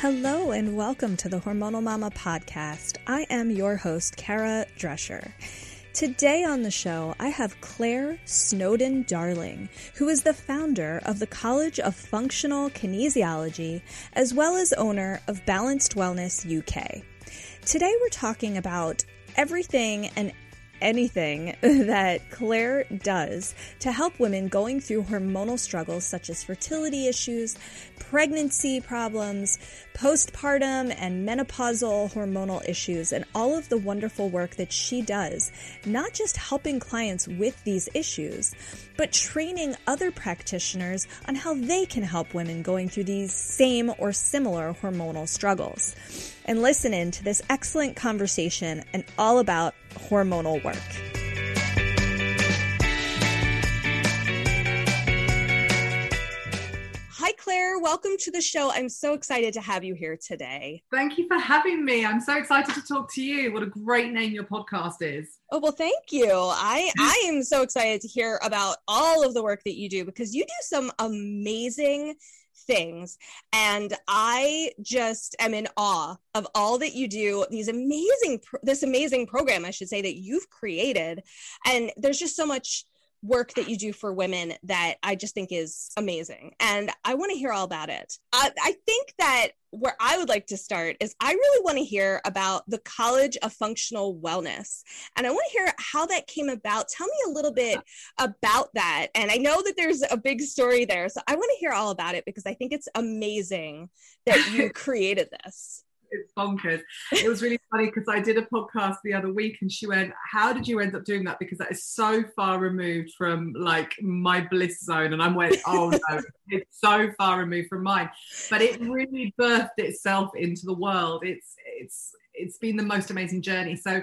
Hello and welcome to the Hormonal Mama podcast. I am your host, Kara Drescher. Today on the show, I have Claire Snowdon Darling, who is the founder of the College of Functional Kinesiology, as well as owner of Balanced Wellness UK. Today, we're talking about everything and anything that Claire does to help women going through hormonal struggles such as fertility issues, pregnancy problems, postpartum and menopausal hormonal issues, and all of the wonderful work that she does, not just helping clients with these issues, but training other practitioners on how they can help women going through these same or similar hormonal struggles. And listen in to this excellent conversation and all about hormonal work. Hi, Claire. Welcome to the show. I'm so excited to have you here today. Thank you for having me. I'm so excited to talk to you. What a great name your podcast is. Oh, well, thank you. I, I am so excited to hear about all of the work that you do because you do some amazing things. And I just am in awe of all that you do, these amazing, this amazing program, I should say, that you've created. And there's just so much work that you do for women that I just think is amazing. And I want to hear all about it. I, I think that where I would like to start is I really want to hear about the College of Functional Wellness. And I want to hear how that came about. Tell me a little bit about that. And I know that there's a big story there. So I want to hear all about it because I think it's amazing that you created this it's bonkers. It was really funny because I did a podcast the other week and she went, How did you end up doing that? Because that is so far removed from like my bliss zone. And I'm went, Oh no, it's so far removed from mine. But it really birthed itself into the world. It's it's it's been the most amazing journey. So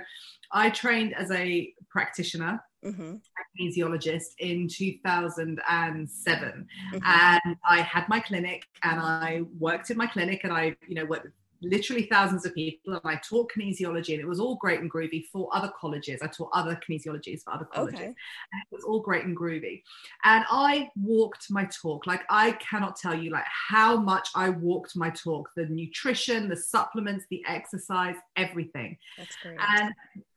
I trained as a practitioner mm-hmm. kinesiologist in 2007 mm-hmm. and i had my clinic and i worked in my clinic and i you know worked with literally thousands of people and I taught kinesiology and it was all great and groovy for other colleges. I taught other kinesiologies for other colleges. Okay. It was all great and groovy. And I walked my talk. Like I cannot tell you like how much I walked my talk, the nutrition, the supplements, the exercise, everything. That's great. And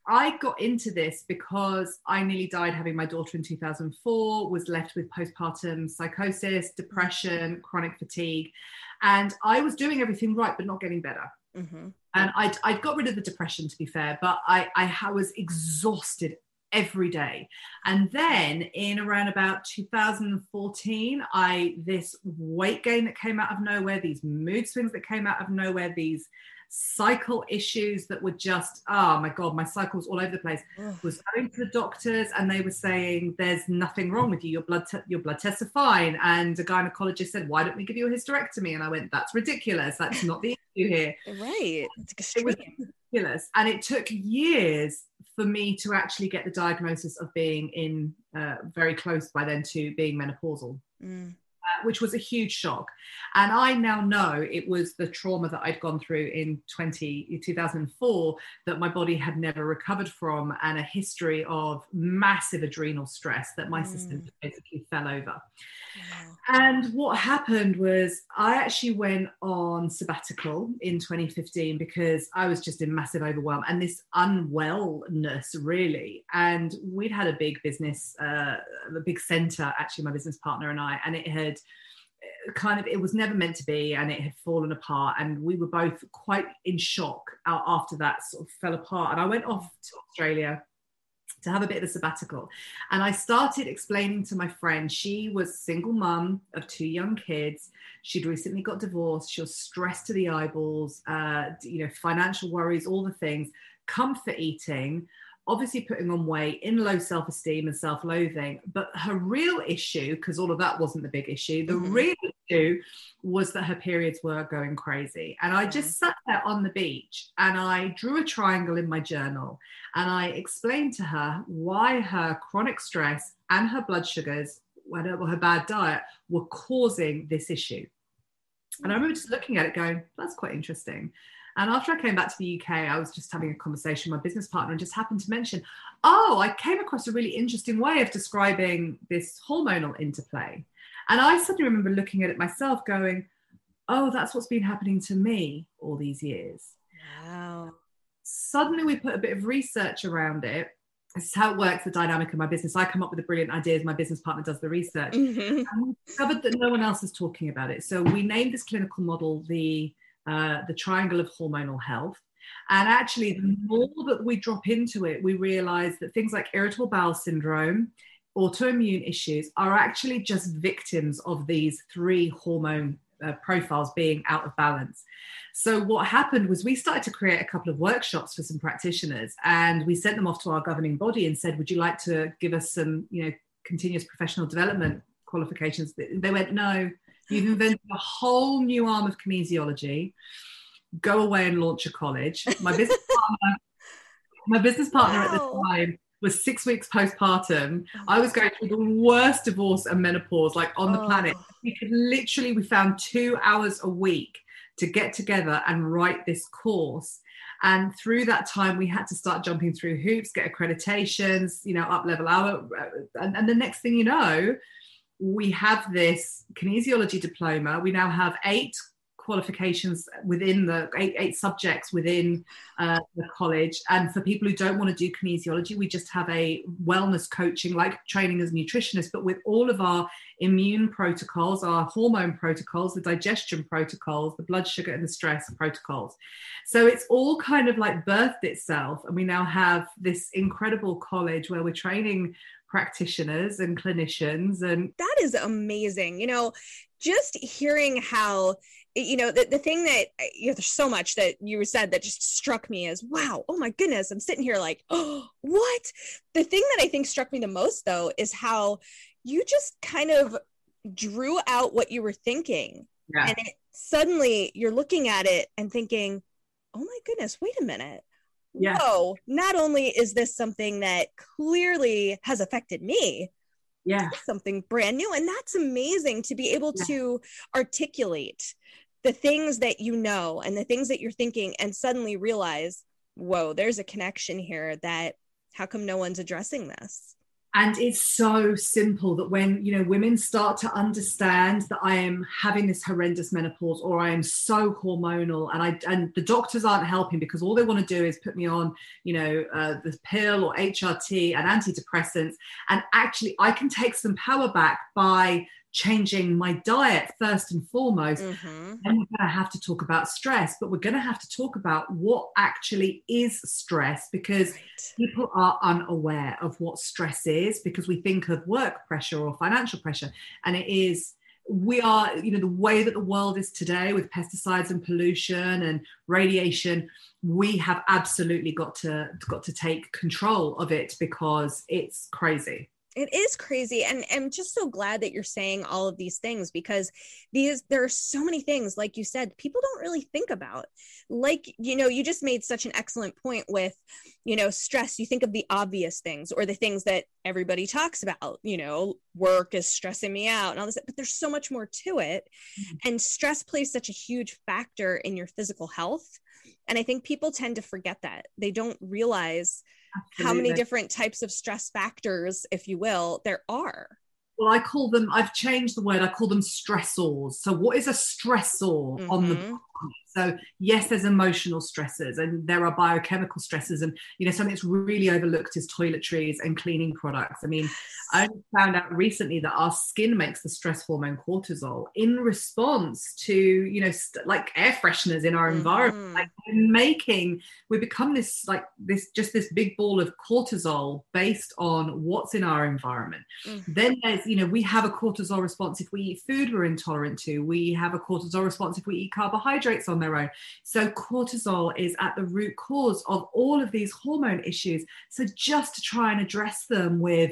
I got into this because I nearly died having my daughter in 2004, was left with postpartum psychosis, depression, chronic fatigue. And I was doing everything right, but not getting better. Mm-hmm. And I'd, I'd got rid of the depression, to be fair, but I, I was exhausted every day. And then in around about 2014, I this weight gain that came out of nowhere, these mood swings that came out of nowhere, these cycle issues that were just oh my god my cycles all over the place. Was going to the doctors and they were saying there's nothing wrong with you. Your blood te- your blood tests are fine. And a gynecologist said why don't we give you a hysterectomy? And i went that's ridiculous. That's not the issue here. Right. It was ridiculous. And it took years for me to actually get the diagnosis of being in uh, very close by then to being menopausal. Mm which was a huge shock. And I now know it was the trauma that I'd gone through in 20, 2004 that my body had never recovered from, and a history of massive adrenal stress that my mm. system basically fell over. Wow. And what happened was I actually went on sabbatical in 2015 because I was just in massive overwhelm and this unwellness, really. And we'd had a big business, uh, a big center, actually, my business partner and I, and it had uh, kind of it was never meant to be and it had fallen apart and we were both quite in shock after that sort of fell apart and i went off to australia to have a bit of a sabbatical. And I started explaining to my friend, she was single mum of two young kids. She'd recently got divorced. She was stressed to the eyeballs, uh, you know, financial worries, all the things, comfort eating obviously putting on weight, in low self esteem and self loathing. But her real issue, because all of that wasn't the big issue, the mm-hmm. real issue was that her periods were going crazy. And I just sat there on the beach and I drew a triangle in my journal and I explained to her why her chronic stress and her blood sugars, whatever her bad diet, were causing this issue. And I remember just looking at it going, that's quite interesting. And after I came back to the UK, I was just having a conversation with my business partner and just happened to mention, oh, I came across a really interesting way of describing this hormonal interplay. And I suddenly remember looking at it myself going, oh, that's what's been happening to me all these years. Wow. Suddenly we put a bit of research around it. This is how it works, the dynamic of my business. I come up with the brilliant ideas, my business partner does the research. Mm-hmm. And we discovered that no one else is talking about it. So we named this clinical model the uh, the triangle of hormonal health. And actually, the more that we drop into it, we realize that things like irritable bowel syndrome, autoimmune issues are actually just victims of these three hormone uh, profiles being out of balance. So what happened was we started to create a couple of workshops for some practitioners, and we sent them off to our governing body and said, "Would you like to give us some, you know, continuous professional development qualifications?" They went, "No, you've invented a whole new arm of kinesiology. Go away and launch a college." My business partner, my business partner wow. at the time was six weeks postpartum. I was going through the oh. worst divorce and menopause like on the oh. planet. We could literally, we found two hours a week to get together and write this course. And through that time, we had to start jumping through hoops, get accreditations, you know, up level our. Uh, and, and the next thing you know, we have this kinesiology diploma. We now have eight qualifications within the eight, eight subjects within uh, the college. And for people who don't want to do kinesiology, we just have a wellness coaching, like training as a nutritionist, but with all of our immune protocols, our hormone protocols, the digestion protocols, the blood sugar and the stress protocols. So it's all kind of like birthed itself. And we now have this incredible college where we're training practitioners and clinicians and that is amazing. You know just hearing how you know the, the thing that uh, you know there's so much that you said that just struck me as wow oh my goodness i'm sitting here like oh what? The thing that i think struck me the most though is how you just kind of drew out what you were thinking. Yeah. and it, suddenly you're looking at it and thinking oh my goodness wait a minute yeah. whoa not only is this something that clearly has affected me yeah something brand new and that's amazing to be able yeah. to articulate the things that you know and the things that you're thinking and suddenly realize whoa there's a connection here that how come no one's addressing this and it's so simple that when you know women start to understand that i am having this horrendous menopause or i am so hormonal and i and the doctors aren't helping because all they want to do is put me on you know uh, the pill or hrt and antidepressants. And actually i can take some power back by changing my diet first and foremost. Mm-hmm. Then we're going to have to talk about stress, but we're going to have to talk about what actually is stress because right. people are unaware of what stress is because we think of work pressure or financial pressure, and it is. We are, you know, the way that the world is today with pesticides and pollution and radiation, we have absolutely got to got to take control of it because it's crazy it is crazy and i'm just so glad that you're saying all of these things because these there are so many things like you said people don't really think about. Like you know you just made such an excellent point with you know stress. You think of the obvious things or the things that everybody talks about you know work is stressing me out and all this but there's so much more to it. Mm-hmm. and stress plays such a huge factor in your physical health and i think people tend to forget that. They don't realize Absolutely. how many different types of stress factors, if you will, there are. Well, I call them, I've changed the word, I call them stressors. So, what is a stressor mm-hmm. on the mm-hmm. So yes, there's emotional stresses and there are biochemical stresses. And, you know, something that's really overlooked is toiletries and cleaning products. I mean, I found out recently that our skin makes the stress hormone cortisol in response to, you know, st- like air fresheners in our mm-hmm. environment. Like making, we become this, like this, just this big ball of cortisol based on what's in our environment. Mm-hmm. Then there's, you know, we have a cortisol response if we eat food we're intolerant to. We have a cortisol response if we eat carbohydrates on their own. So, cortisol is at the root cause of all of these hormone issues. So, just to try and address them with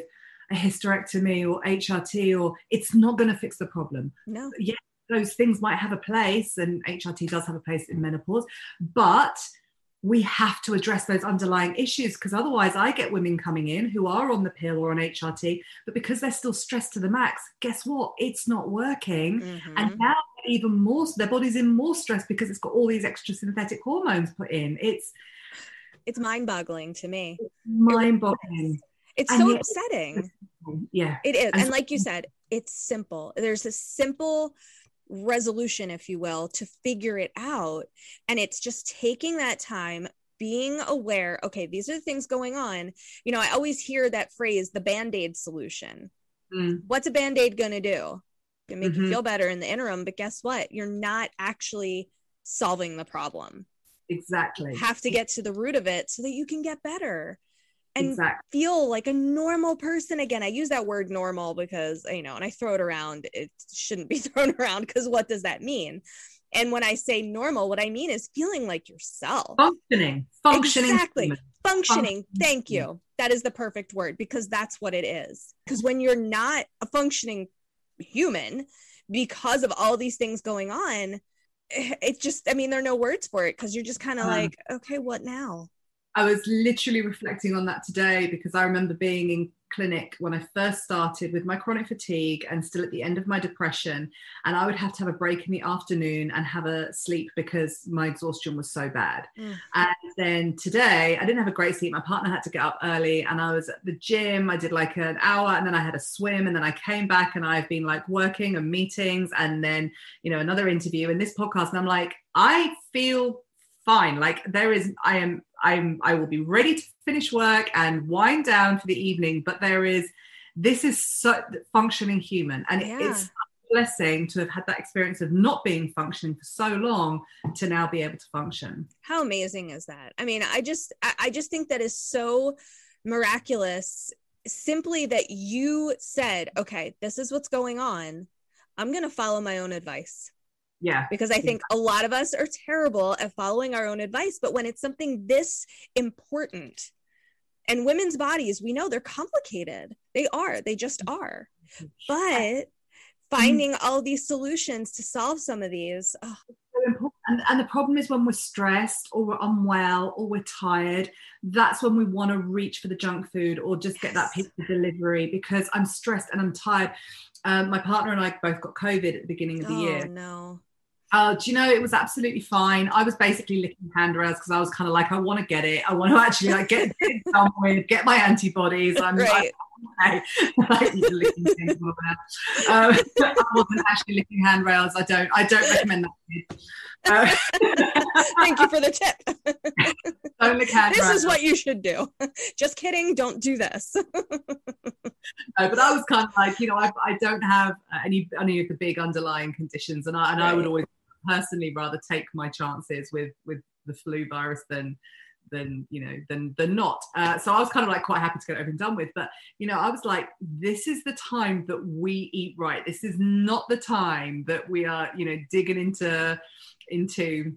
a hysterectomy or HRT, or it's not going to fix the problem. No. Yeah, those things might have a place, and HRT does have a place in menopause, but we have to address those underlying issues because otherwise I get women coming in who are on the pill or on HRT, but because they're still stressed to the max, guess what? It's not working. Mm-hmm. And now even more, their body's in more stress because it's got all these extra synthetic hormones put in. It's it's mind boggling to me. Mind boggling. It's so upsetting. Yeah. It is. And, and like you said, it's simple. There's a simple resolution, if you will, to figure it out. And it's just taking that time, being aware, okay, these are the things going on. You know, I always hear that phrase, the band aid solution. Mm. What's a band aid going to do? It make mm-hmm. you feel better in the interim, but guess what? You're not actually solving the problem. Exactly. Have to get to the root of it so that you can get better and exactly. feel like a normal person again. I use that word normal because, you know, and I throw it around. It shouldn't be thrown around because what does that mean? And when I say normal, what I mean is feeling like yourself. Functioning. Functioning. Exactly. Functioning. Thank you. That is the perfect word because that's what it is. Because when you're not a functioning human, because of all these things going on, it's just, I mean, there are no words for it because you're just kind of um, like, okay, what now? I was literally reflecting on that today because I remember being in clinic when I first started with my chronic fatigue and still at the end of my depression. And I would have to have a break in the afternoon and have a sleep because my exhaustion was so bad. Mm. And then today, I didn't have a great sleep. My partner had to get up early and I was at the gym. I did like an hour and then I had a swim and then I came back and I've been like working and meetings and then, you know, another interview and this podcast. And I'm like, I feel fine. Like there is, I am, I'm, I will be ready to finish work and wind down for the evening. But there is, this is so functioning human, and yeah. it's a blessing to have had that experience of not being functioning for so long to now be able to function. How amazing is that? I mean, I just, I just think that is so miraculous. Simply that you said, okay, this is what's going on. I'm going to follow my own advice. Yeah. Because I think a lot of us are terrible at following our own advice. But when it's something this important, and women's bodies, we know they're complicated. They are, they just are. But finding all these solutions to solve some of these. Oh. And, and the problem is when we're stressed or we're unwell or we're tired, that's when we want to reach for the junk food or just get that pizza delivery because I'm stressed and I'm tired. Um, my partner and I both got COVID at the beginning of the oh, year. No. Uh, do you know it was absolutely fine? I was basically licking handrails because I was kind of like, I want to get it. I want to actually like get it done with, get my antibodies. I'm right. like, okay. um, I wasn't actually licking handrails. I don't. I don't recommend that. Uh, Thank you for the tip. don't lick handrails. This is what you should do. Just kidding. Don't do this. no, but I was kind of like, you know, I, I don't have any any of the big underlying conditions, and I and right. I would always personally rather take my chances with with the flu virus than than you know than than not. Uh, so i was kind of like quite happy to get everything done with but you know i was like this is the time that we eat right. This is not the time that we are you know digging into into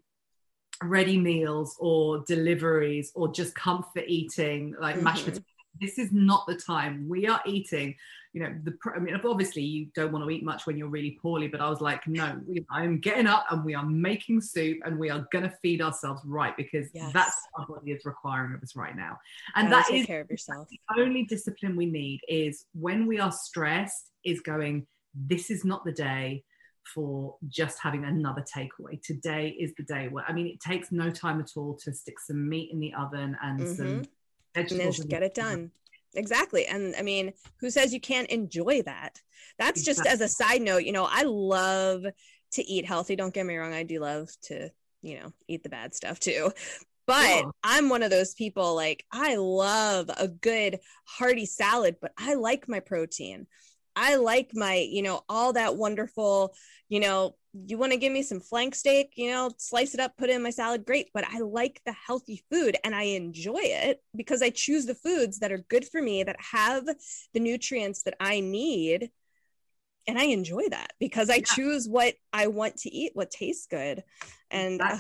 ready meals or deliveries or just comfort eating like mm-hmm. mashed potatoes this is not the time. We are eating you know the i mean obviously you don't want to eat much when you're really poorly but i was like no i'm getting up and we are making soup and we are going to feed ourselves right because yes. that's what our body is requiring of us right now and that is care of yourself the only discipline we need is when we are stressed is going this is not the day for just having another takeaway. Today is the day where I mean it takes no time at all to stick some meat in the oven and mm-hmm. some vegetables and get it done exactly and i mean who says you can't enjoy that? That's just as a side note you know i love to eat healthy don't get me wrong i do love to you know eat the bad stuff too but i'm one of those people like i love a good hearty salad but i like my protein. I like my, you know, all that wonderful, you know, you want to give me some flank steak, you know, slice it up, put it in my salad, great. But I like the healthy food and I enjoy it because I choose the foods that are good for me, that have the nutrients that I need. And I enjoy that because I yeah. choose what I want to eat, what tastes good. And, uh,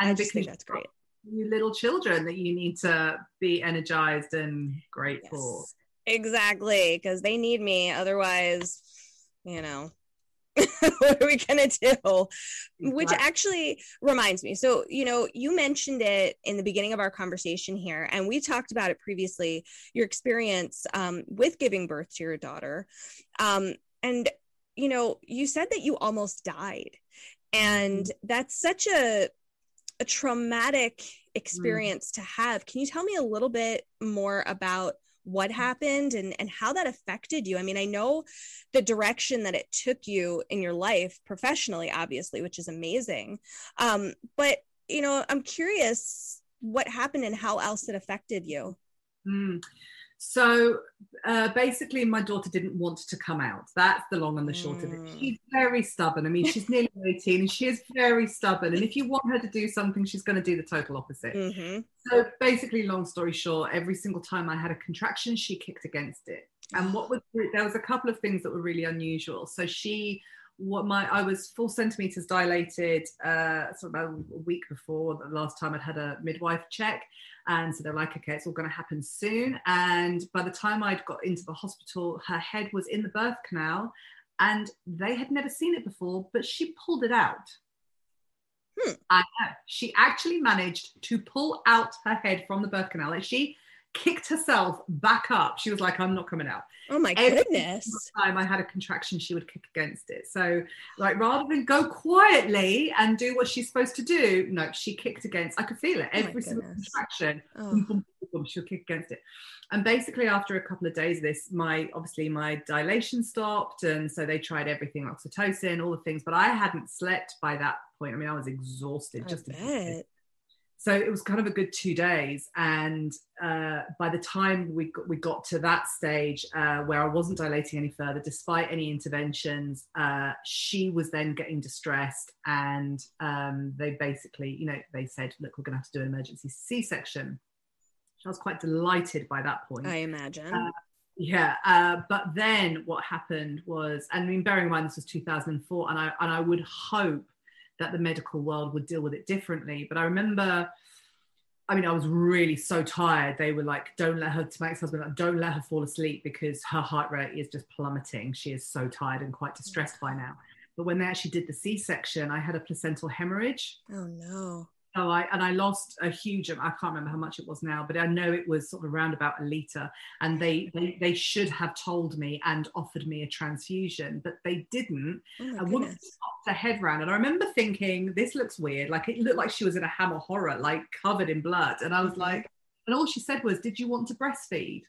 and I just think that's great. You little children that you need to be energized and grateful. Yes Exactly, because they need me. Otherwise, you know, what are we gonna do? Which actually reminds me. So, you know, you mentioned it in the beginning of our conversation here, and we talked about it previously. Your experience um, with giving birth to your daughter, um, and you know, you said that you almost died, and mm-hmm. that's such a a traumatic mm. experience mm. to have. Can you tell me a little bit more about what happened and and how that affected you. I mean i know the direction that it took you in your life professionally obviously which is amazing. Um but you know i'm curious what happened and how else it affected you. Mm. So uh, basically, my daughter didn't want to come out. That's the long and the short mm. of it. Mm. She's very stubborn. I mean, she's nearly 18 and she is very stubborn. And if you want her to do something, she's going to do the total opposite. Mm-hmm. So basically, long story short, every single time I had a contraction, she kicked against it. And what was there was a couple of things that were really unusual. So she what my I was four centimeters dilated uh, sort of about a week before the last time I'd had a midwife check, and so they're like, okay, it's all going to happen soon. And by the time I'd got into the hospital, her head was in the birth canal, and they had never seen it before, but she pulled it out. Hmm. I know. She actually managed to pull out her head from the birth canal. Like she kicked herself back up. She was like, I'm not coming out. Oh my Every goodness. time I had a contraction, she would kick against it. So, like, rather than go quietly and do what she's supposed to do, no, she kicked against. I could feel it. Oh Every single contraction, oh. boom, boom, boom, she'll kick against it. And basically, after a couple of days of this, my obviously my dilation stopped. And so they tried everything, oxytocin, all the things, but I hadn't slept by that point. I mean, I was exhausted. I just bet so it was kind of a good two days. And uh, by the time we got, we got to that stage uh, where i wasn't dilating any further despite any interventions uh, she was then getting distressed. And um, they basically you know they said look we're going to have to do an emergency c-section. I was quite delighted by that point. I imagine. Uh, yeah uh, but then what happened was and i mean bearing in mind this was 2004 and i and i would hope that the medical world would deal with it differently. But I remember, I mean, I was really so tired. They were like, don't let her, to my ex husband, like, don't let her fall asleep because her heart rate is just plummeting. She is so tired and quite distressed by now. But when they actually did the C section, I had a placental hemorrhage. Oh no. Oh, I and I lost a huge. I can't remember how much it was now, but I know it was sort of around about a liter. And they they, they should have told me and offered me a transfusion, but they didn't. Oh and wouldn't pop the head round. And I remember thinking, this looks weird. Like it looked like she was in a hammer horror, like covered in blood. And I was mm-hmm. like, and all she said was, "Did you want to breastfeed?"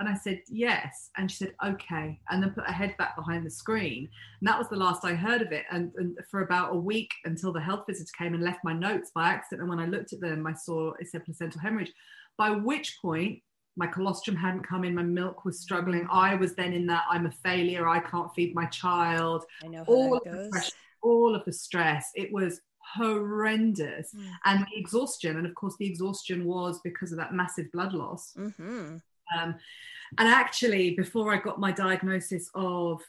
And I said, yes. And she said, okay. And then put her head back behind the screen. And that was the last I heard of it. And, and, for about a week until the health visitor came and left my notes by accident. And when I looked at them, I saw it said placental hemorrhage, by which point my colostrum hadn't come in, my milk was struggling. I was then in that I'm a failure, I can't feed my child. I know all of the pressure, all of the stress. It was horrendous. Mm. And the exhaustion. And of course, the exhaustion was because of that massive blood loss. Mm-hmm. Um, and actually, before I got my diagnosis of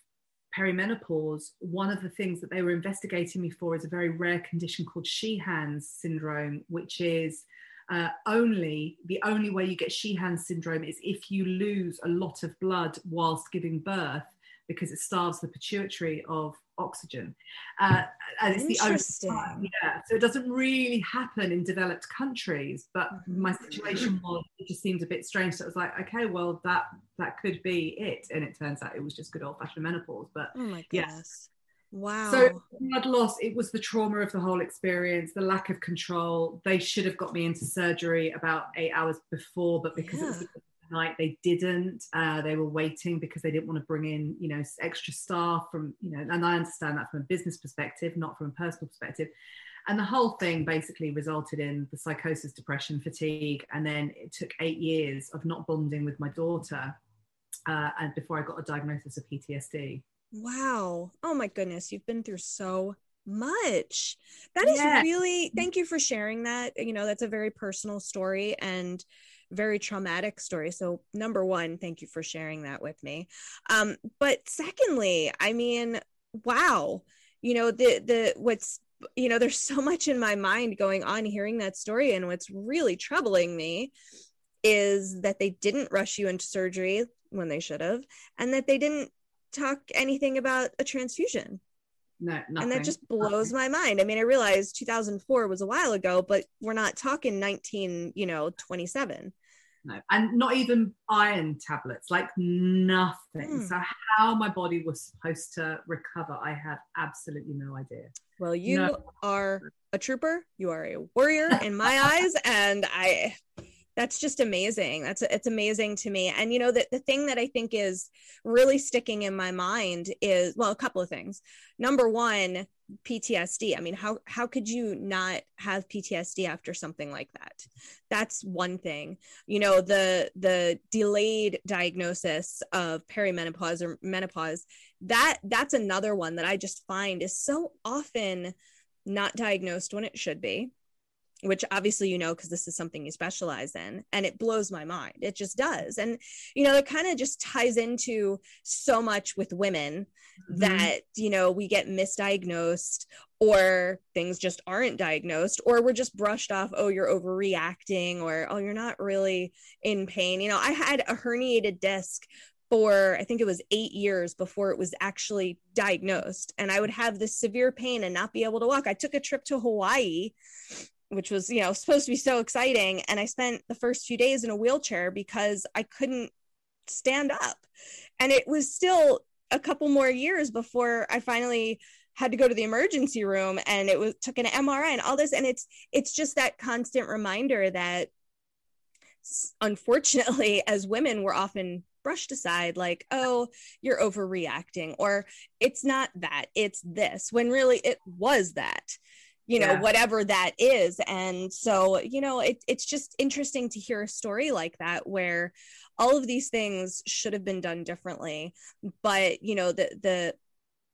perimenopause, one of the things that they were investigating me for is a very rare condition called Sheehan's syndrome, which is uh, only the only way you get Sheehan's syndrome is if you lose a lot of blood whilst giving birth because it starves the pituitary of oxygen. Uh, and it's the only yeah. So it doesn't really happen in developed countries. But mm-hmm. my situation was it just seemed a bit strange. So it was like, okay, well that that could be it. And it turns out it was just good old fashioned menopause. But oh my goodness. Wow. So blood loss, it was the trauma of the whole experience, the lack of control. They should have got me into surgery about eight hours before, but because yeah. it was night they didn't uh, they were waiting because they didn't want to bring in you know extra staff from you know and i understand that from a business perspective not from a personal perspective. And the whole thing basically resulted in the psychosis depression fatigue and then it took eight years of not bonding with my daughter uh, and before i got a diagnosis of ptsd wow. Oh my goodness you've been through so much. That is yeah. really thank you for sharing that. You know that's a very personal story and very traumatic story. So, number one, thank you for sharing that with me. Um, but secondly, I mean, wow, you know, the the what's you know, there's so much in my mind going on hearing that story, and what's really troubling me is that they didn't rush you into surgery when they should have, and that they didn't talk anything about a transfusion. And that just blows nothing. my mind. I mean, I realized 2004 was a while ago, but we're not talking 19, you know, 27. No, and not even iron tablets, like nothing. Mm. So, how my body was supposed to recover, I have absolutely no idea. Well, you no. are a trooper. You are a warrior in my eyes, and I that's just amazing. That's it's amazing to me. And you know that the thing that i think is really sticking in my mind is well a couple of things. Number one ptsd i mean how how could you not have ptsd after something like that? That's one thing. You know the the delayed diagnosis of perimenopause or menopause that that's another one that i just find is so often not diagnosed when it should be which obviously you know because this is something you specialize in and it blows my mind it just does and you know it kind of just ties into so much with women mm-hmm. that you know we get misdiagnosed or things just aren't diagnosed or we're just brushed off oh you're overreacting or oh you're not really in pain you know i had a herniated disc for I think it was eight years before it was actually diagnosed. And I would have this severe pain and not be able to walk. I took a trip to Hawaii which was you know supposed to be so exciting. And i spent the first few days in a wheelchair because i couldn't stand up. And it was still a couple more years before i finally had to go to the emergency room and it was took an mri and all this. And it's it's just that constant reminder that unfortunately as women we're often brushed aside like oh you're overreacting or it's not that it's this when really it was that you know yeah. whatever that is and so you know it, it's just interesting to hear a story like that where all of these things should have been done differently but you know the the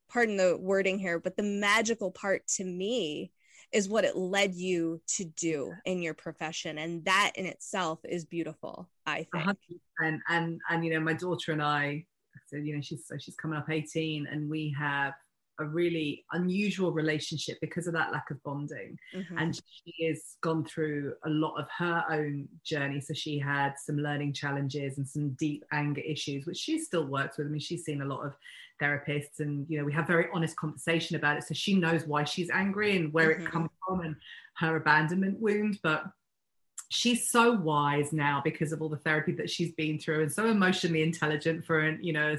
pardon the wording here but the magical part to me is what it led you to do in your profession and that in itself is beautiful i think 100%. and and you know my daughter and i so you know she's so she's coming up 18 and we have a really unusual relationship because of that lack of bonding. Mm-hmm. And she has gone through a lot of her own journey. So she had some learning challenges and some deep anger issues, which she still works with. I mean, she's seen a lot of therapists and, you know, we have very honest conversation about it. So she knows why she's angry and where mm-hmm. it comes from and her abandonment wound. But she's so wise now because of all the therapy that she's been through and so emotionally intelligent for an you know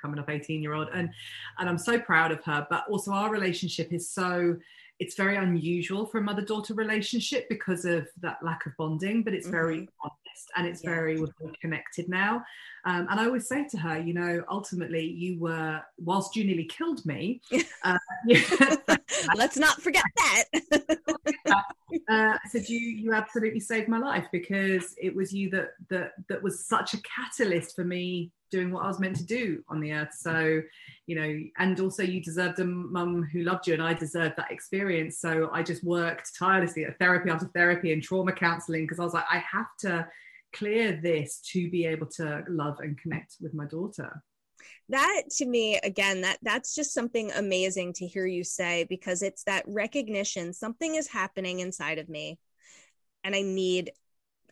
coming up 18 year old and and i'm so proud of her but also our relationship is so it's very unusual for a mother daughter relationship because of that lack of bonding but it's mm-hmm. very honest and it's yeah. very connected now um, and I always say to her, you know, ultimately you were, whilst you nearly killed me. Uh, Let's not forget that. uh, I said you you absolutely saved my life because it was you that that that was such a catalyst for me doing what I was meant to do on the earth. So, you know, and also you deserved a mum who loved you, and I deserved that experience. So I just worked tirelessly at therapy after therapy and trauma counseling because I was like, I have to clear this to be able to love and connect with my daughter. That to me again that that's just something amazing to hear you say because it's that recognition something is happening inside of me and i need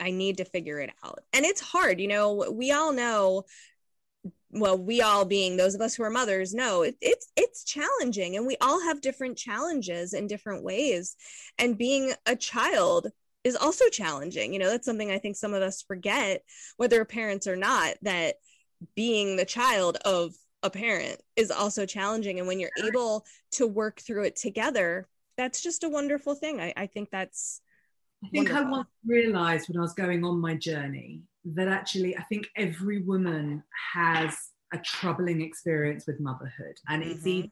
i need to figure it out. And it's hard you know we all know well we all being those of us who are mothers know it, it's it's challenging and we all have different challenges in different ways. And being a child is also challenging. You know, that's something I think some of us forget, whether parents or not, that being the child of a parent is also challenging. And when you're able to work through it together, that's just a wonderful thing. I, I think that's. I think wonderful. I once realized when I was going on my journey that actually I think every woman has a troubling experience with motherhood. And mm-hmm. it's either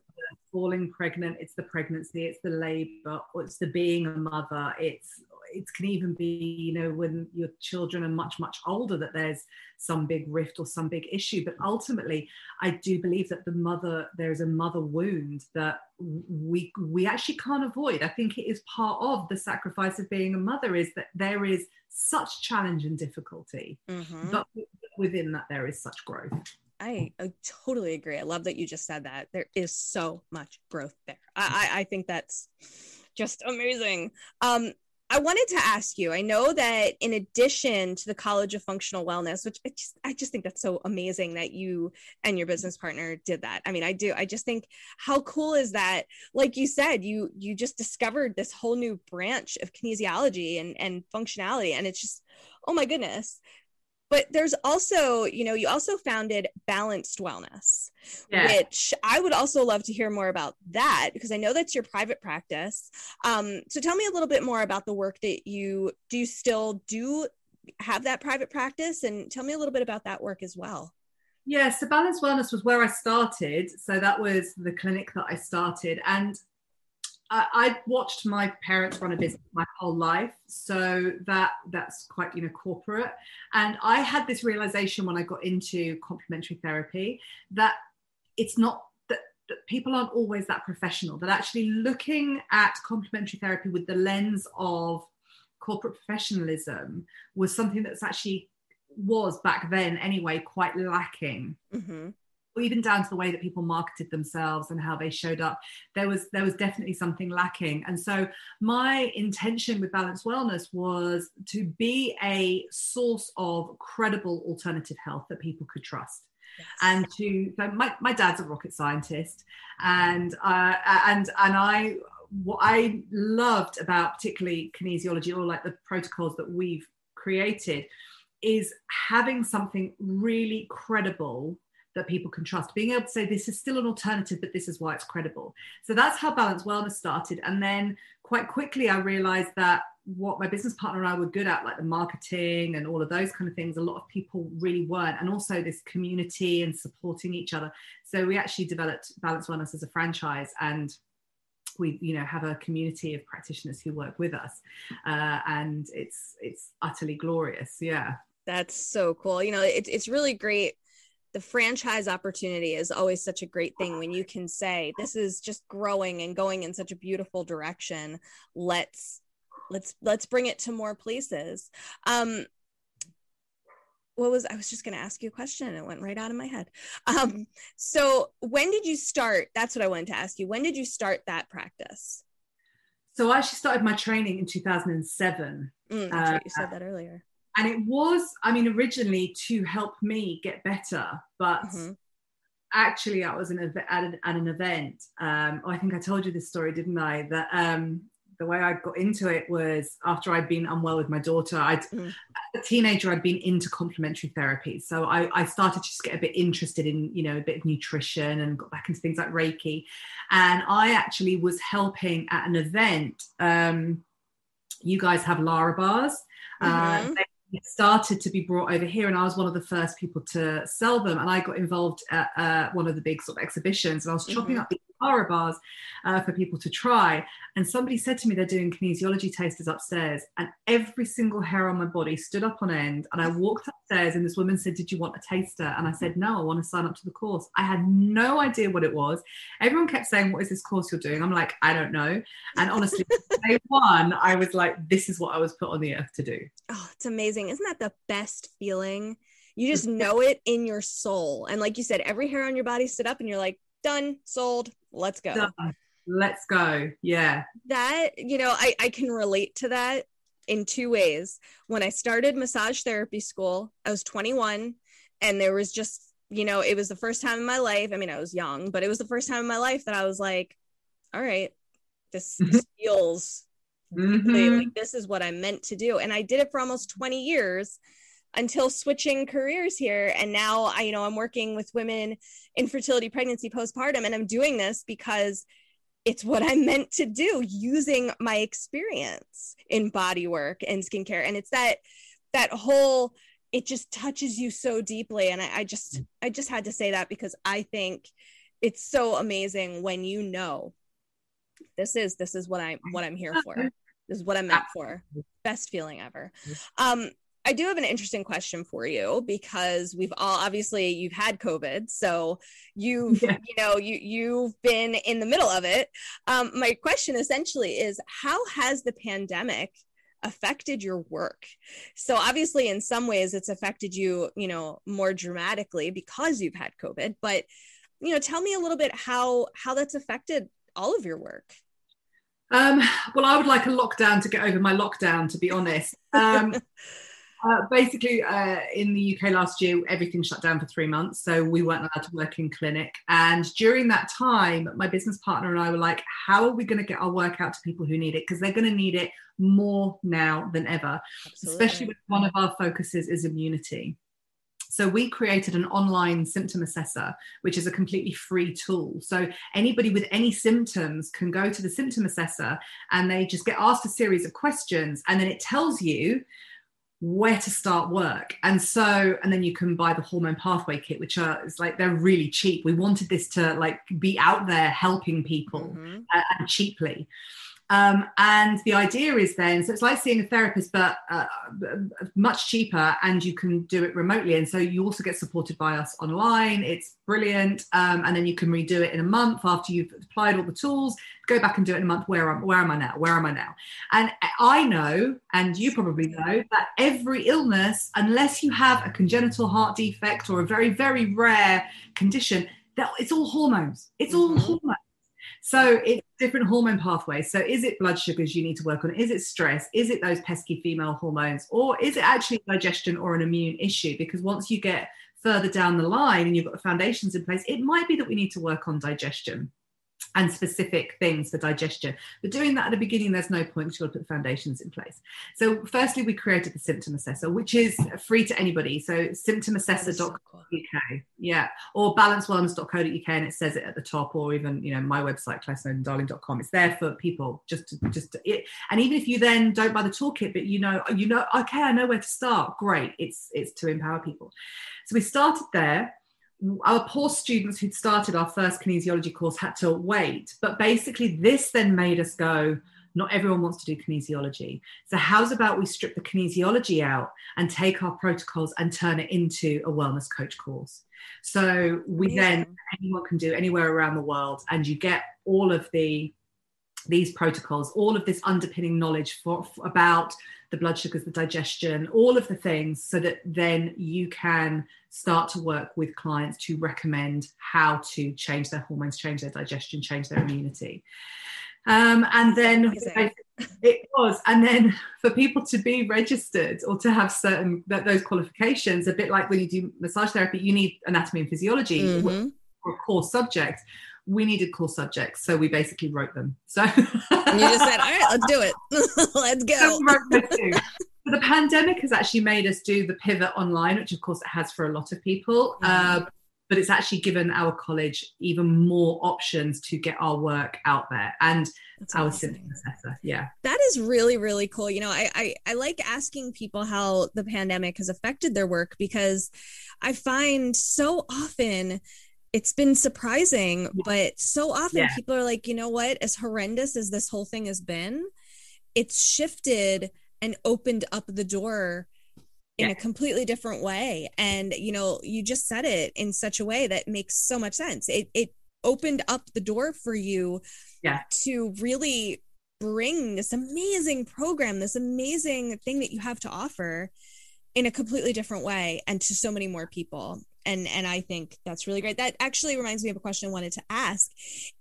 falling pregnant, it's the pregnancy, it's the labor, or it's the being a mother, it's it can even be you know when your children are much much older that there's some big rift or some big issue but ultimately i do believe that the mother there is a mother wound that we we actually can't avoid i think it is part of the sacrifice of being a mother is that there is such challenge and difficulty mm-hmm. but within that there is such growth I, I, totally agree. I love that you just said that. There is so much growth there. I, I, I think that's just amazing. Um, I wanted to ask you. I know that in addition to the College of Functional Wellness, which I just I just think that's so amazing that you and your business partner did that. I mean, I do. I just think how cool is that? Like you said, you you just discovered this whole new branch of kinesiology and and functionality, and it's just oh my goodness but there's also you know you also founded balanced wellness yeah. which i would also love to hear more about that because i know that's your private practice. Um, so tell me a little bit more about the work that you do you still do have that private practice? And tell me a little bit about that work as well. Yeah so Balanced wellness was where i started. So that was the clinic that i started. And I, watched my parents run a business my whole life, so that that's quite you know corporate. And I had this realization when I got into complementary therapy that it's not that, that people aren't always that professional. That actually looking at complementary therapy with the lens of corporate professionalism was something that's actually was back then anyway quite lacking. Mm-hmm even down to the way that people marketed themselves and how they showed up there was there was definitely something lacking. And so my intention with balanced wellness was to be a source of credible alternative health that people could trust. Yes. and to so my, my dad's a rocket scientist and uh, and and i what i loved about particularly kinesiology or like the protocols that we've created is having something really credible that people can trust. Being able to say this is still an alternative but this is why it's credible. So that's how balanced wellness started. And then quite quickly i realized that what my business partner and i were good at like the marketing and all of those kind of things a lot of people really weren't. And also this community and supporting each other. So we actually developed balanced wellness as a franchise and we you know have a community of practitioners who work with us. Uh, and it's it's utterly glorious. Yeah. That's so cool. You know it, it's really great the franchise opportunity is always such a great thing when you can say this is just growing and going in such a beautiful direction. Let's let's let's bring it to more places. Um what was i was just going to ask you a question. It went right out of my head. Um so when did you start that's what i wanted to ask you when did you start that practice? So i actually started my training in 2007 mm, uh, you said that earlier and it was i mean originally to help me get better but mm-hmm. actually i was an, at, an, at an event um, i think i told you this story didn't i that um, the way i got into it was after i'd been unwell with my daughter i'd mm. a teenager i'd been into complementary therapy so I, I started to just get a bit interested in you know a bit of nutrition and got back into things like reiki and i actually was helping at an event um, you guys have lara bars uh, mm-hmm. uh, it started to be brought over here and i was one of the first people to sell them and i got involved at uh, one of the big sort of exhibitions and i was chopping mm-hmm. up the Lara bars uh, for people to try. And somebody said to me they're doing kinesiology tasters upstairs, and every single hair on my body stood up on end. And I walked upstairs, and this woman said, "Did you want a taster?" And I said, "No, I want to sign up to the course." I had no idea what it was. Everyone kept saying, "What is this course you're doing?" I'm like, "I don't know." And honestly, day one, I was like, "This is what I was put on the earth to do." Oh, it's amazing! Isn't that the best feeling? You just know it in your soul. And like you said, every hair on your body stood up and you're like, done, sold, let's go. Done. Let's go. Yeah. That, you know, I, I can relate to that in two ways. When I started massage therapy school, I was 21 and there was just, you know, it was the first time in my life. I mean, I was young, but it was the first time in my life that I was like, all right, this, this feels mm-hmm. like this is what I'm meant to do. And I did it for almost 20 years until switching careers here. And now i you know i'm working with women in fertility, pregnancy postpartum and i'm doing this because it's what i'm meant to do using my experience in body work and skincare. And it's that that whole it just touches you so deeply. And I, I just i just had to say that because i think it's so amazing when you know this is this is what i'm what i'm here for. This is what i'm meant for. Best feeling ever. Um I do have an interesting question for you because we've all obviously you've had COVID, so you've yeah. you know you you've been in the middle of it. Um, my question essentially is how has the pandemic affected your work? So obviously, in some ways, it's affected you you know more dramatically because you've had COVID. But you know, tell me a little bit how how that's affected all of your work. Um, well, I would like a lockdown to get over my lockdown, to be honest. Um, Uh, basically, uh, in the UK last year, everything shut down for three months. So we weren't allowed to work in clinic. And during that time, my business partner and I were like, how are we going to get our work out to people who need it? Because they're going to need it more now than ever, Absolutely. especially with one of our focuses is immunity. So we created an online symptom assessor, which is a completely free tool. So anybody with any symptoms can go to the symptom assessor and they just get asked a series of questions and then it tells you where to start work. And so and then you can buy the hormone pathway kit which are it's like they're really cheap. We wanted this to like be out there helping people mm-hmm. uh, and cheaply um, and the idea is then, so it's like seeing a therapist, but uh, much cheaper, and you can do it remotely. And so you also get supported by us online. It's brilliant. Um, and then you can redo it in a month after you've applied all the tools. Go back and do it in a month. Where am, where am I now? Where am I now? And I know, and you probably know, that every illness, unless you have a congenital heart defect or a very, very rare condition, that it's all hormones. It's all mm-hmm. hormones. So it's different hormone pathways. So is it blood sugars you need to work on? Is it stress? Is it those pesky female hormones? Or is it actually digestion or an immune issue? Because once you get further down the line and you've got the foundations in place, it might be that we need to work on digestion and specific things for digestion. But doing that at the beginning, there's no point because you've got to put foundations in place. So, firstly, we created the symptom assessor, which is free to anybody. So, symptomassessor.co.uk, yeah, or balancedwellness.co.uk, and it says it at the top, or even you know my website, clairesnowdondarling.com. It's there for people just to just to, it, and even if you then don't buy the toolkit, but you know you know okay, I know where to start. Great, it's it's to empower people. So we started there our poor students who'd started our first kinesiology course had to wait. But basically, this then made us go, not everyone wants to do kinesiology. So, how's about we strip the kinesiology out and take our protocols and turn it into a wellness coach course? So, we yeah. then, anyone can do anywhere around the world, and you get all of the these protocols, all of this underpinning knowledge for, for, about the blood sugars, the digestion, all of the things, so that then you can start to work with clients to recommend how to change their hormones, change their digestion, change their immunity. Um, and then it was, and then for people to be registered or to have certain that those qualifications, a bit like when you do massage therapy, you need anatomy and physiology mm-hmm. for a core subject we needed cool subjects, so we basically wrote them. So you just said, "All right, let's do it. let's go." So the pandemic has actually made us do the pivot online, which of course it has for a lot of people. Mm. Uh, but it's actually given our college even more options to get our work out there and That's our assessor. Yeah. That is really, really cool. You know, I, I, I like asking people how the pandemic has affected their work because I find so often it's been surprising, but so often yeah. people are like, you know what? As horrendous as this whole thing has been, it's shifted and opened up the door in yeah. a completely different way. And you know, you just said it in such a way that makes so much sense. It it opened up the door for you yeah. to really bring this amazing program, this amazing thing that you have to offer in a completely different way and to so many more people and and i think that's really great that actually reminds me of a question i wanted to ask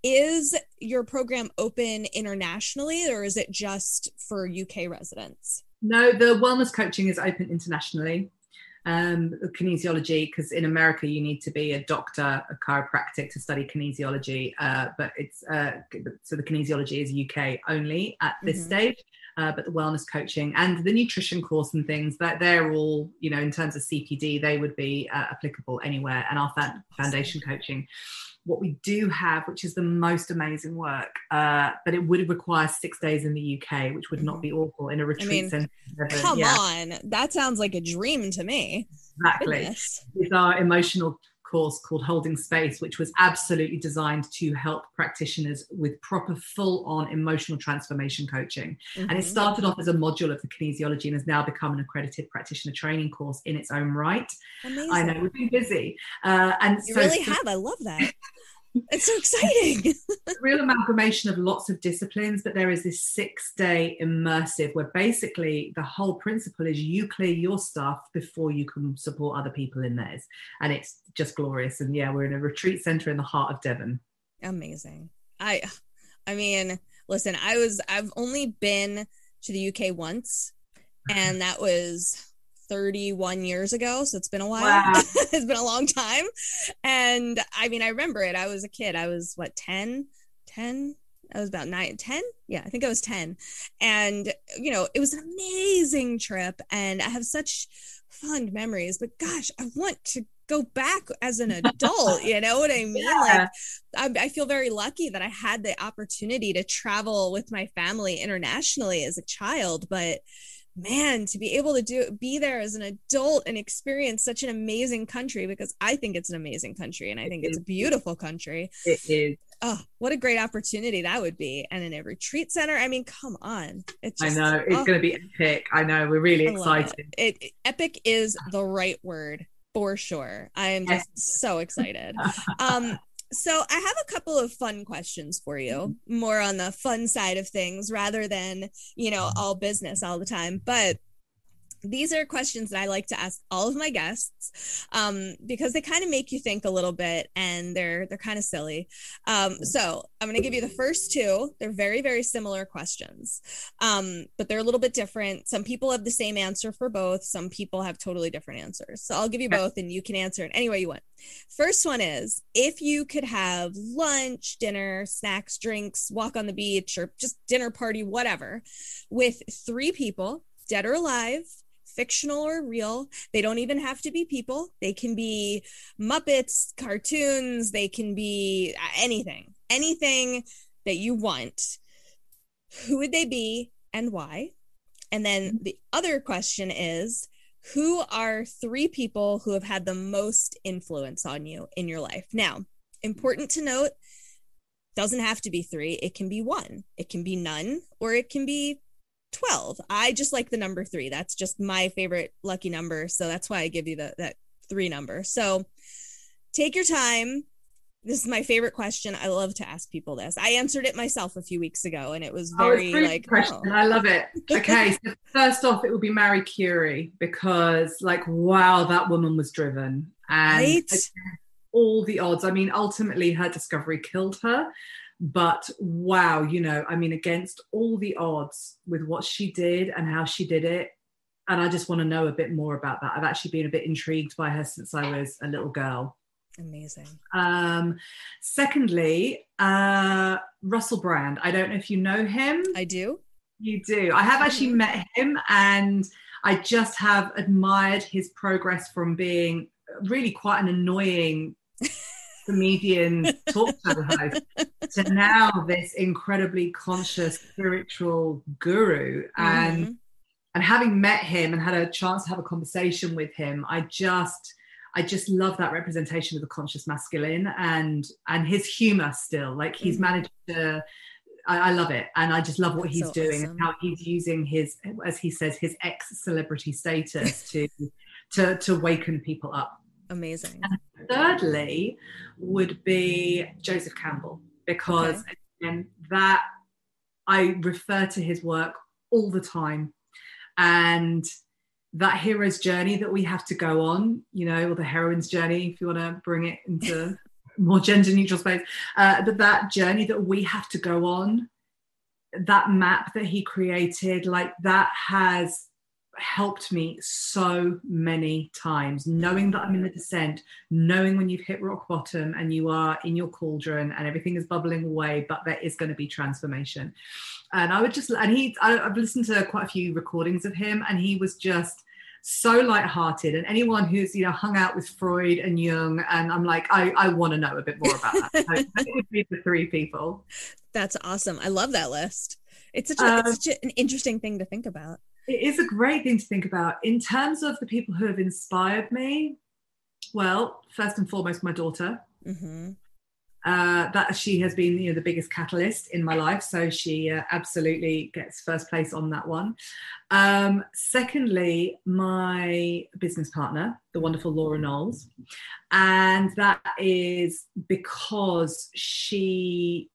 is your program open internationally or is it just for uk residents no the wellness coaching is open internationally um, kinesiology because in America you need to be a doctor, a chiropractic to study kinesiology. Uh, but it's uh, so the kinesiology is UK only at this mm-hmm. stage uh, but the wellness coaching and the nutrition course and things that they're all, you know, in terms of CPD, they would be uh, applicable anywhere. And our fa- foundation coaching, what we do have, which is the most amazing work, uh, but it would require six days in the UK, which would not be mm-hmm. awful in a retreat I mean, center. Come yeah. on, that sounds like a dream to me. Exactly. Goodness. With our emotional course called Holding Space, which was absolutely designed to help practitioners with proper full on emotional transformation coaching. Mm-hmm. And it mm-hmm. started off as a module of the kinesiology and has now become an accredited practitioner training course in its own right. Amazing. I know we've been busy. Uh, and you so, really have. I love that. It's so exciting. real amalgamation of lots of disciplines, but there is this six day immersive where basically the whole principle is you clear your stuff before you can support other people in theirs. And it's just glorious. And yeah, we're in a retreat center in the heart of Devon. Amazing. I, I mean, listen, I was, I've only been to the UK once, and that was 31 years ago so it's been a while wow. it's been a long time and i mean i remember it i was a kid i was what 10 10 I was about nine, 10. Yeah, I think I was 10. And, you know, it was an amazing trip. And I have such fond memories. But gosh, I want to go back as an adult. you know what I mean? Yeah. Like, I, I feel very lucky that I had the opportunity to travel with my family internationally as a child. But man, to be able to do be there as an adult and experience such an amazing country because I think it's an amazing country and I think it's a beautiful country. It is. Oh, what a great opportunity that would be. And in a retreat center, I mean, come on. It's just, I know it's oh, going to be epic. I know we're really excited. It. It, epic is the right word for sure. I am just yes. so excited. um, so I have a couple of fun questions for you, mm-hmm. more on the fun side of things rather than, you know, mm-hmm. all business all the time. But these are questions that I like to ask all of my guests um, because they kind of make you think a little bit and they're they're kind of silly. Um, so I'm going to give you the first two. They're very very similar questions, um, but they're a little bit different. Some people have the same answer for both. Some people have totally different answers. So I'll give you both, and you can answer it any way you want. First one is if you could have lunch, dinner, snacks, drinks, walk on the beach, or just dinner party, whatever, with three people, dead or alive fictional or real. They don't even have to be people. They can be Muppets, cartoons, they can be uh, anything, anything that you want. Who would they be and why? And then mm-hmm. the other question is who are three people who have had the most influence on you in your life? Now, important to note, doesn't have to be three. It can be one, it can be none, or it can be 12. I just like the number three. That's just my favorite lucky number. So that's why I give you the, that three number. So take your time. This is my favorite question. I love to ask people this. I answered it myself a few weeks ago and it was oh, very oh, like question. Oh. I love it. Okay, so first off, it would be Marie Curie because like wow, that woman was driven. And right? all the odds. I mean, ultimately her discovery killed her but wow you know i mean against all the odds with what she did and how she did it and i just want to know a bit more about that. I've actually been a bit intrigued by her since i was a little girl. Amazing. Um secondly uh russell brand. I don't know if you know him. I do. You do. I have actually met him and i just have admired his progress from being really quite an annoying comedian talk show host to now this incredibly conscious spiritual guru and mm-hmm. and having met him and had a chance to have a conversation with him i just i just love that representation of the conscious masculine and and his humor still like he's mm-hmm. managed to I, I, love it and i just love what That's he's so doing awesome. and how he's using his as he says his ex celebrity status to to to waken people up Amazing. And thirdly, would be Joseph Campbell, because okay. again, that I refer to his work all the time. And that hero's journey that we have to go on, you know, or the heroine's journey, if you want to bring it into more gender neutral space, uh, but that journey that we have to go on, that map that he created, like that has helped me so many times knowing that i'm in the descent knowing when you've hit rock bottom and you are in your cauldron and everything is bubbling away but there is going to be transformation. And i would just and he I, i've listened to quite a few recordings of him and he was just so light-hearted. And anyone who's you know hung out with freud and jung and i'm like i, I want to know a bit more about that. So it would be the three people. That's awesome. I love that list. It's such, a, um, it's such an interesting thing to think about it is a great thing to think about. In terms of the people who have inspired me, well, first and foremost, my daughter. Mm-hmm. Uh, that she has been, you know, the biggest catalyst in my life, so she uh, absolutely gets first place on that one. Um, secondly, my business partner, the wonderful Laura Knowles, and that is because she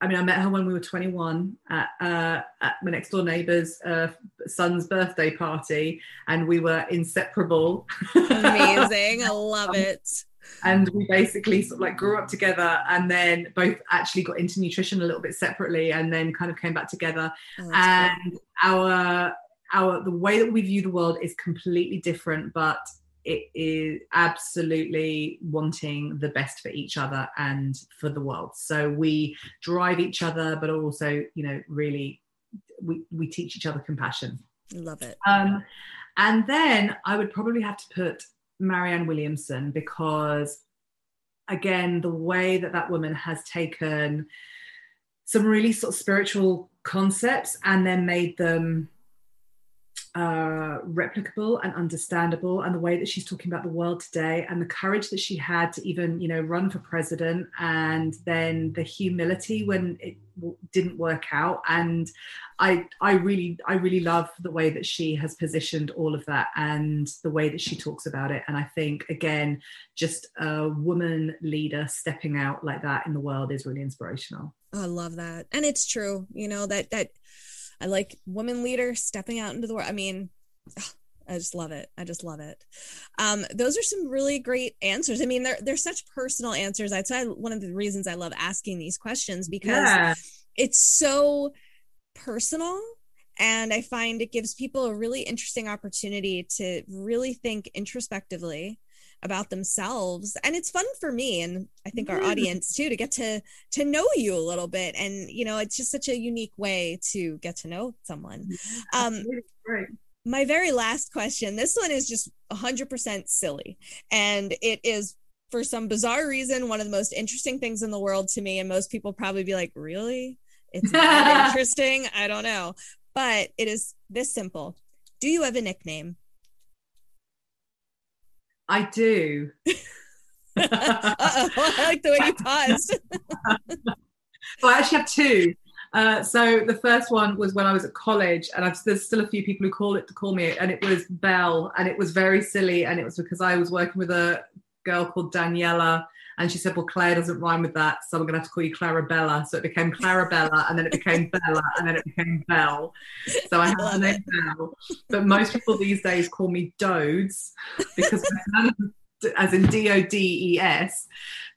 I mean, I met her when we were 21 at, uh, at my next door neighbour's uh, son's birthday party, and we were inseparable. Amazing. I love it. And we basically sort of like grew up together and then both actually got into nutrition a little bit separately and then kind of came back together. Oh, and our our the way that we view the world is completely different, but it is absolutely wanting the best for each other and for the world. So we drive each other, but also, you know, really we, we teach each other compassion. Love it. Um, and then I would probably have to put Marianne Williamson because, again, the way that that woman has taken some really sort of spiritual concepts and then made them uh, replicable and understandable and the way that she's talking about the world today and the courage that she had to even you know run for president and then the humility when it didn't work out. And i i really i really love the way that she has positioned all of that and the way that she talks about it. And i think again just a woman leader stepping out like that in the world is really inspirational. I love that. And it's true you know that that I like woman leader stepping out into the world. I mean, I just love it. I just love it. Um, those are some really great answers. I mean, they're they're such personal answers. I'd say one of the reasons I love asking these questions because yeah. it's so personal and I find it gives people a really interesting opportunity to really think introspectively about themselves. And it's fun for me and i think our audience too to get to to know you a little bit. And you know it's just such a unique way to get to know someone. Um my very last question this one is just 100% silly. And it is for some bizarre reason one of the most interesting things in the world to me. And most people probably be like really? It's not interesting? I don't know. But it is this simple. Do you have a nickname I do. I like the way you paused. well, I actually have two. Uh, so the first one was when I was at college, and I've, there's still a few people who call it to call me, and it was Belle, and it was very silly, and it was because I was working with a girl called Daniela, and she said, Well, Claire doesn't rhyme with that. So I'm going to have to call you Clarabella. So it became Clarabella and then it became Bella and then it became Belle. So I have the name Belle. But most people these days call me Dodes because as in D O D E S.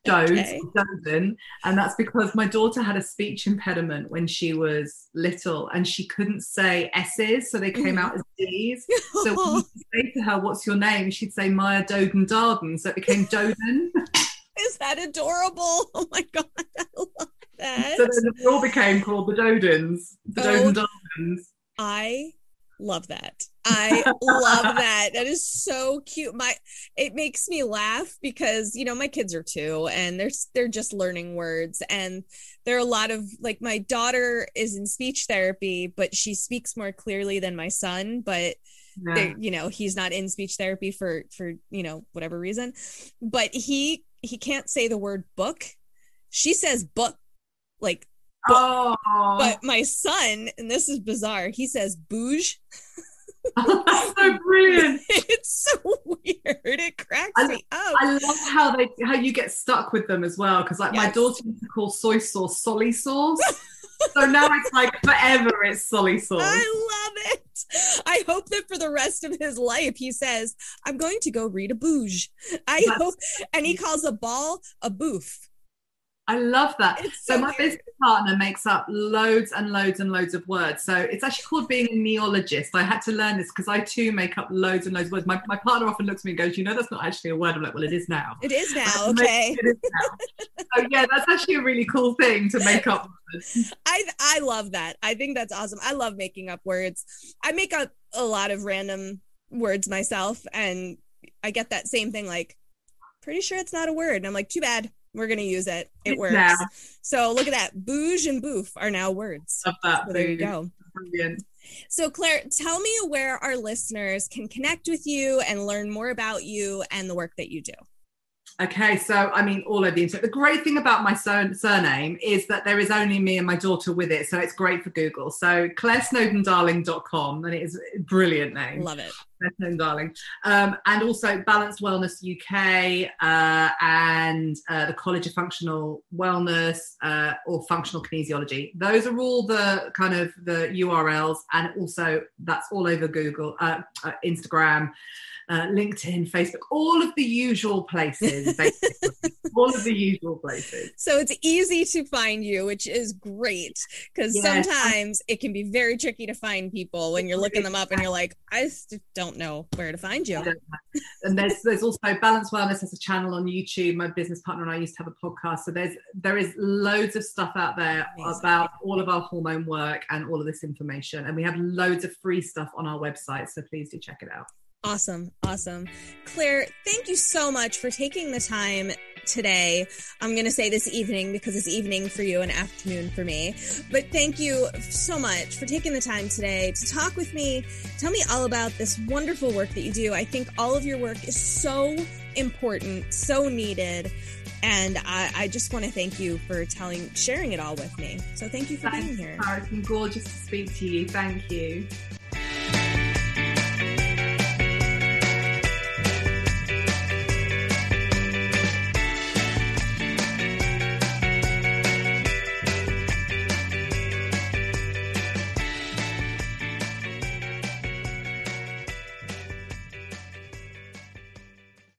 Dodes, okay. Doden, and that's because my daughter had a speech impediment when she was little, and she couldn't say S's, so they came out as D's. So when you say to her, "What's your name?" she'd say Maya Doden Darden, so it became Doden. Is that adorable? Oh my god, I love that. So then it all became called the Dodens, the oh, Doden I love that. I love that. That is so cute. My it makes me laugh because you know my kids are two and they're they're just learning words and there are a lot of like my daughter is in speech therapy but she speaks more clearly than my son but yeah. you know he's not in speech therapy for for you know whatever reason but he he can't say the word book. She says book, like book. Oh. But my son, and this is bizarre, he says bouge. That's so brilliant. it's so weird. It cracks I, me up. I love how they how you get stuck with them as well. Because like yes. my daughter used to call soy sauce solly sauce. so now it's like forever it's solly sauce. I love it. I hope that for the rest of his life he says, I'm going to go read a bouge. I That's hope and he calls a ball a boof. I love that. So, so, my business partner makes up loads and loads and loads of words. So it's actually called being a neologist. I had to learn this because I too make up loads and loads of words. My, my partner often looks at me and goes, "You know, that's not actually a word." I'm like, "Well, it is now." It is now. Okay. It is now. so yeah, that's actually a really cool thing to make up words. I I love that. I think that's awesome. I love making up words. I make up a lot of random words myself, and I get that same thing like, "Pretty sure it's not a word," and I'm like, "Too bad." We're gonna use it. It works. Yeah. So look at that. Bouge and boof are now words. So there you go. Brilliant. So Claire, tell me where our listeners can connect with you and learn more about you and the work that you do. Okay, so I mean, all over the internet. The great thing about my sur- surname is that there is only me and my daughter with it, so it's great for Google. So ClaireSnowdonDarling.com, and it is a brilliant name. Love it. Darling. Um, and also Balanced Wellness UK uh, and uh, the College of Functional Wellness uh, or Functional Kinesiology. Those are all the kind of the URLs, and also that's all over Google, uh, uh, Instagram uh, LinkedIn, Facebook, all of the usual places, all of the usual places. So it's easy to find you, which is great because yes. sometimes it can be very tricky to find people when you're looking them up and you're like, I just don't know where to find you. And there's there's also Balanced Wellness as a channel on YouTube. My business partner and I used to have a podcast. So there's there is loads of stuff out there Amazing. about all of our hormone work and all of this information. And we have loads of free stuff on our website. So please do check it out. Awesome. Awesome. Claire, thank you so much for taking the time today. I'm going to say this evening because it's evening for you and afternoon for me. But thank you so much for taking the time today to talk with me. Tell me all about this wonderful work that you do. I think all of your work is so important, so needed. And I, I just want to thank you for telling, sharing it all with me. So thank you for Thanks, being here. Sarah. It's been gorgeous to speak to you. Thank you.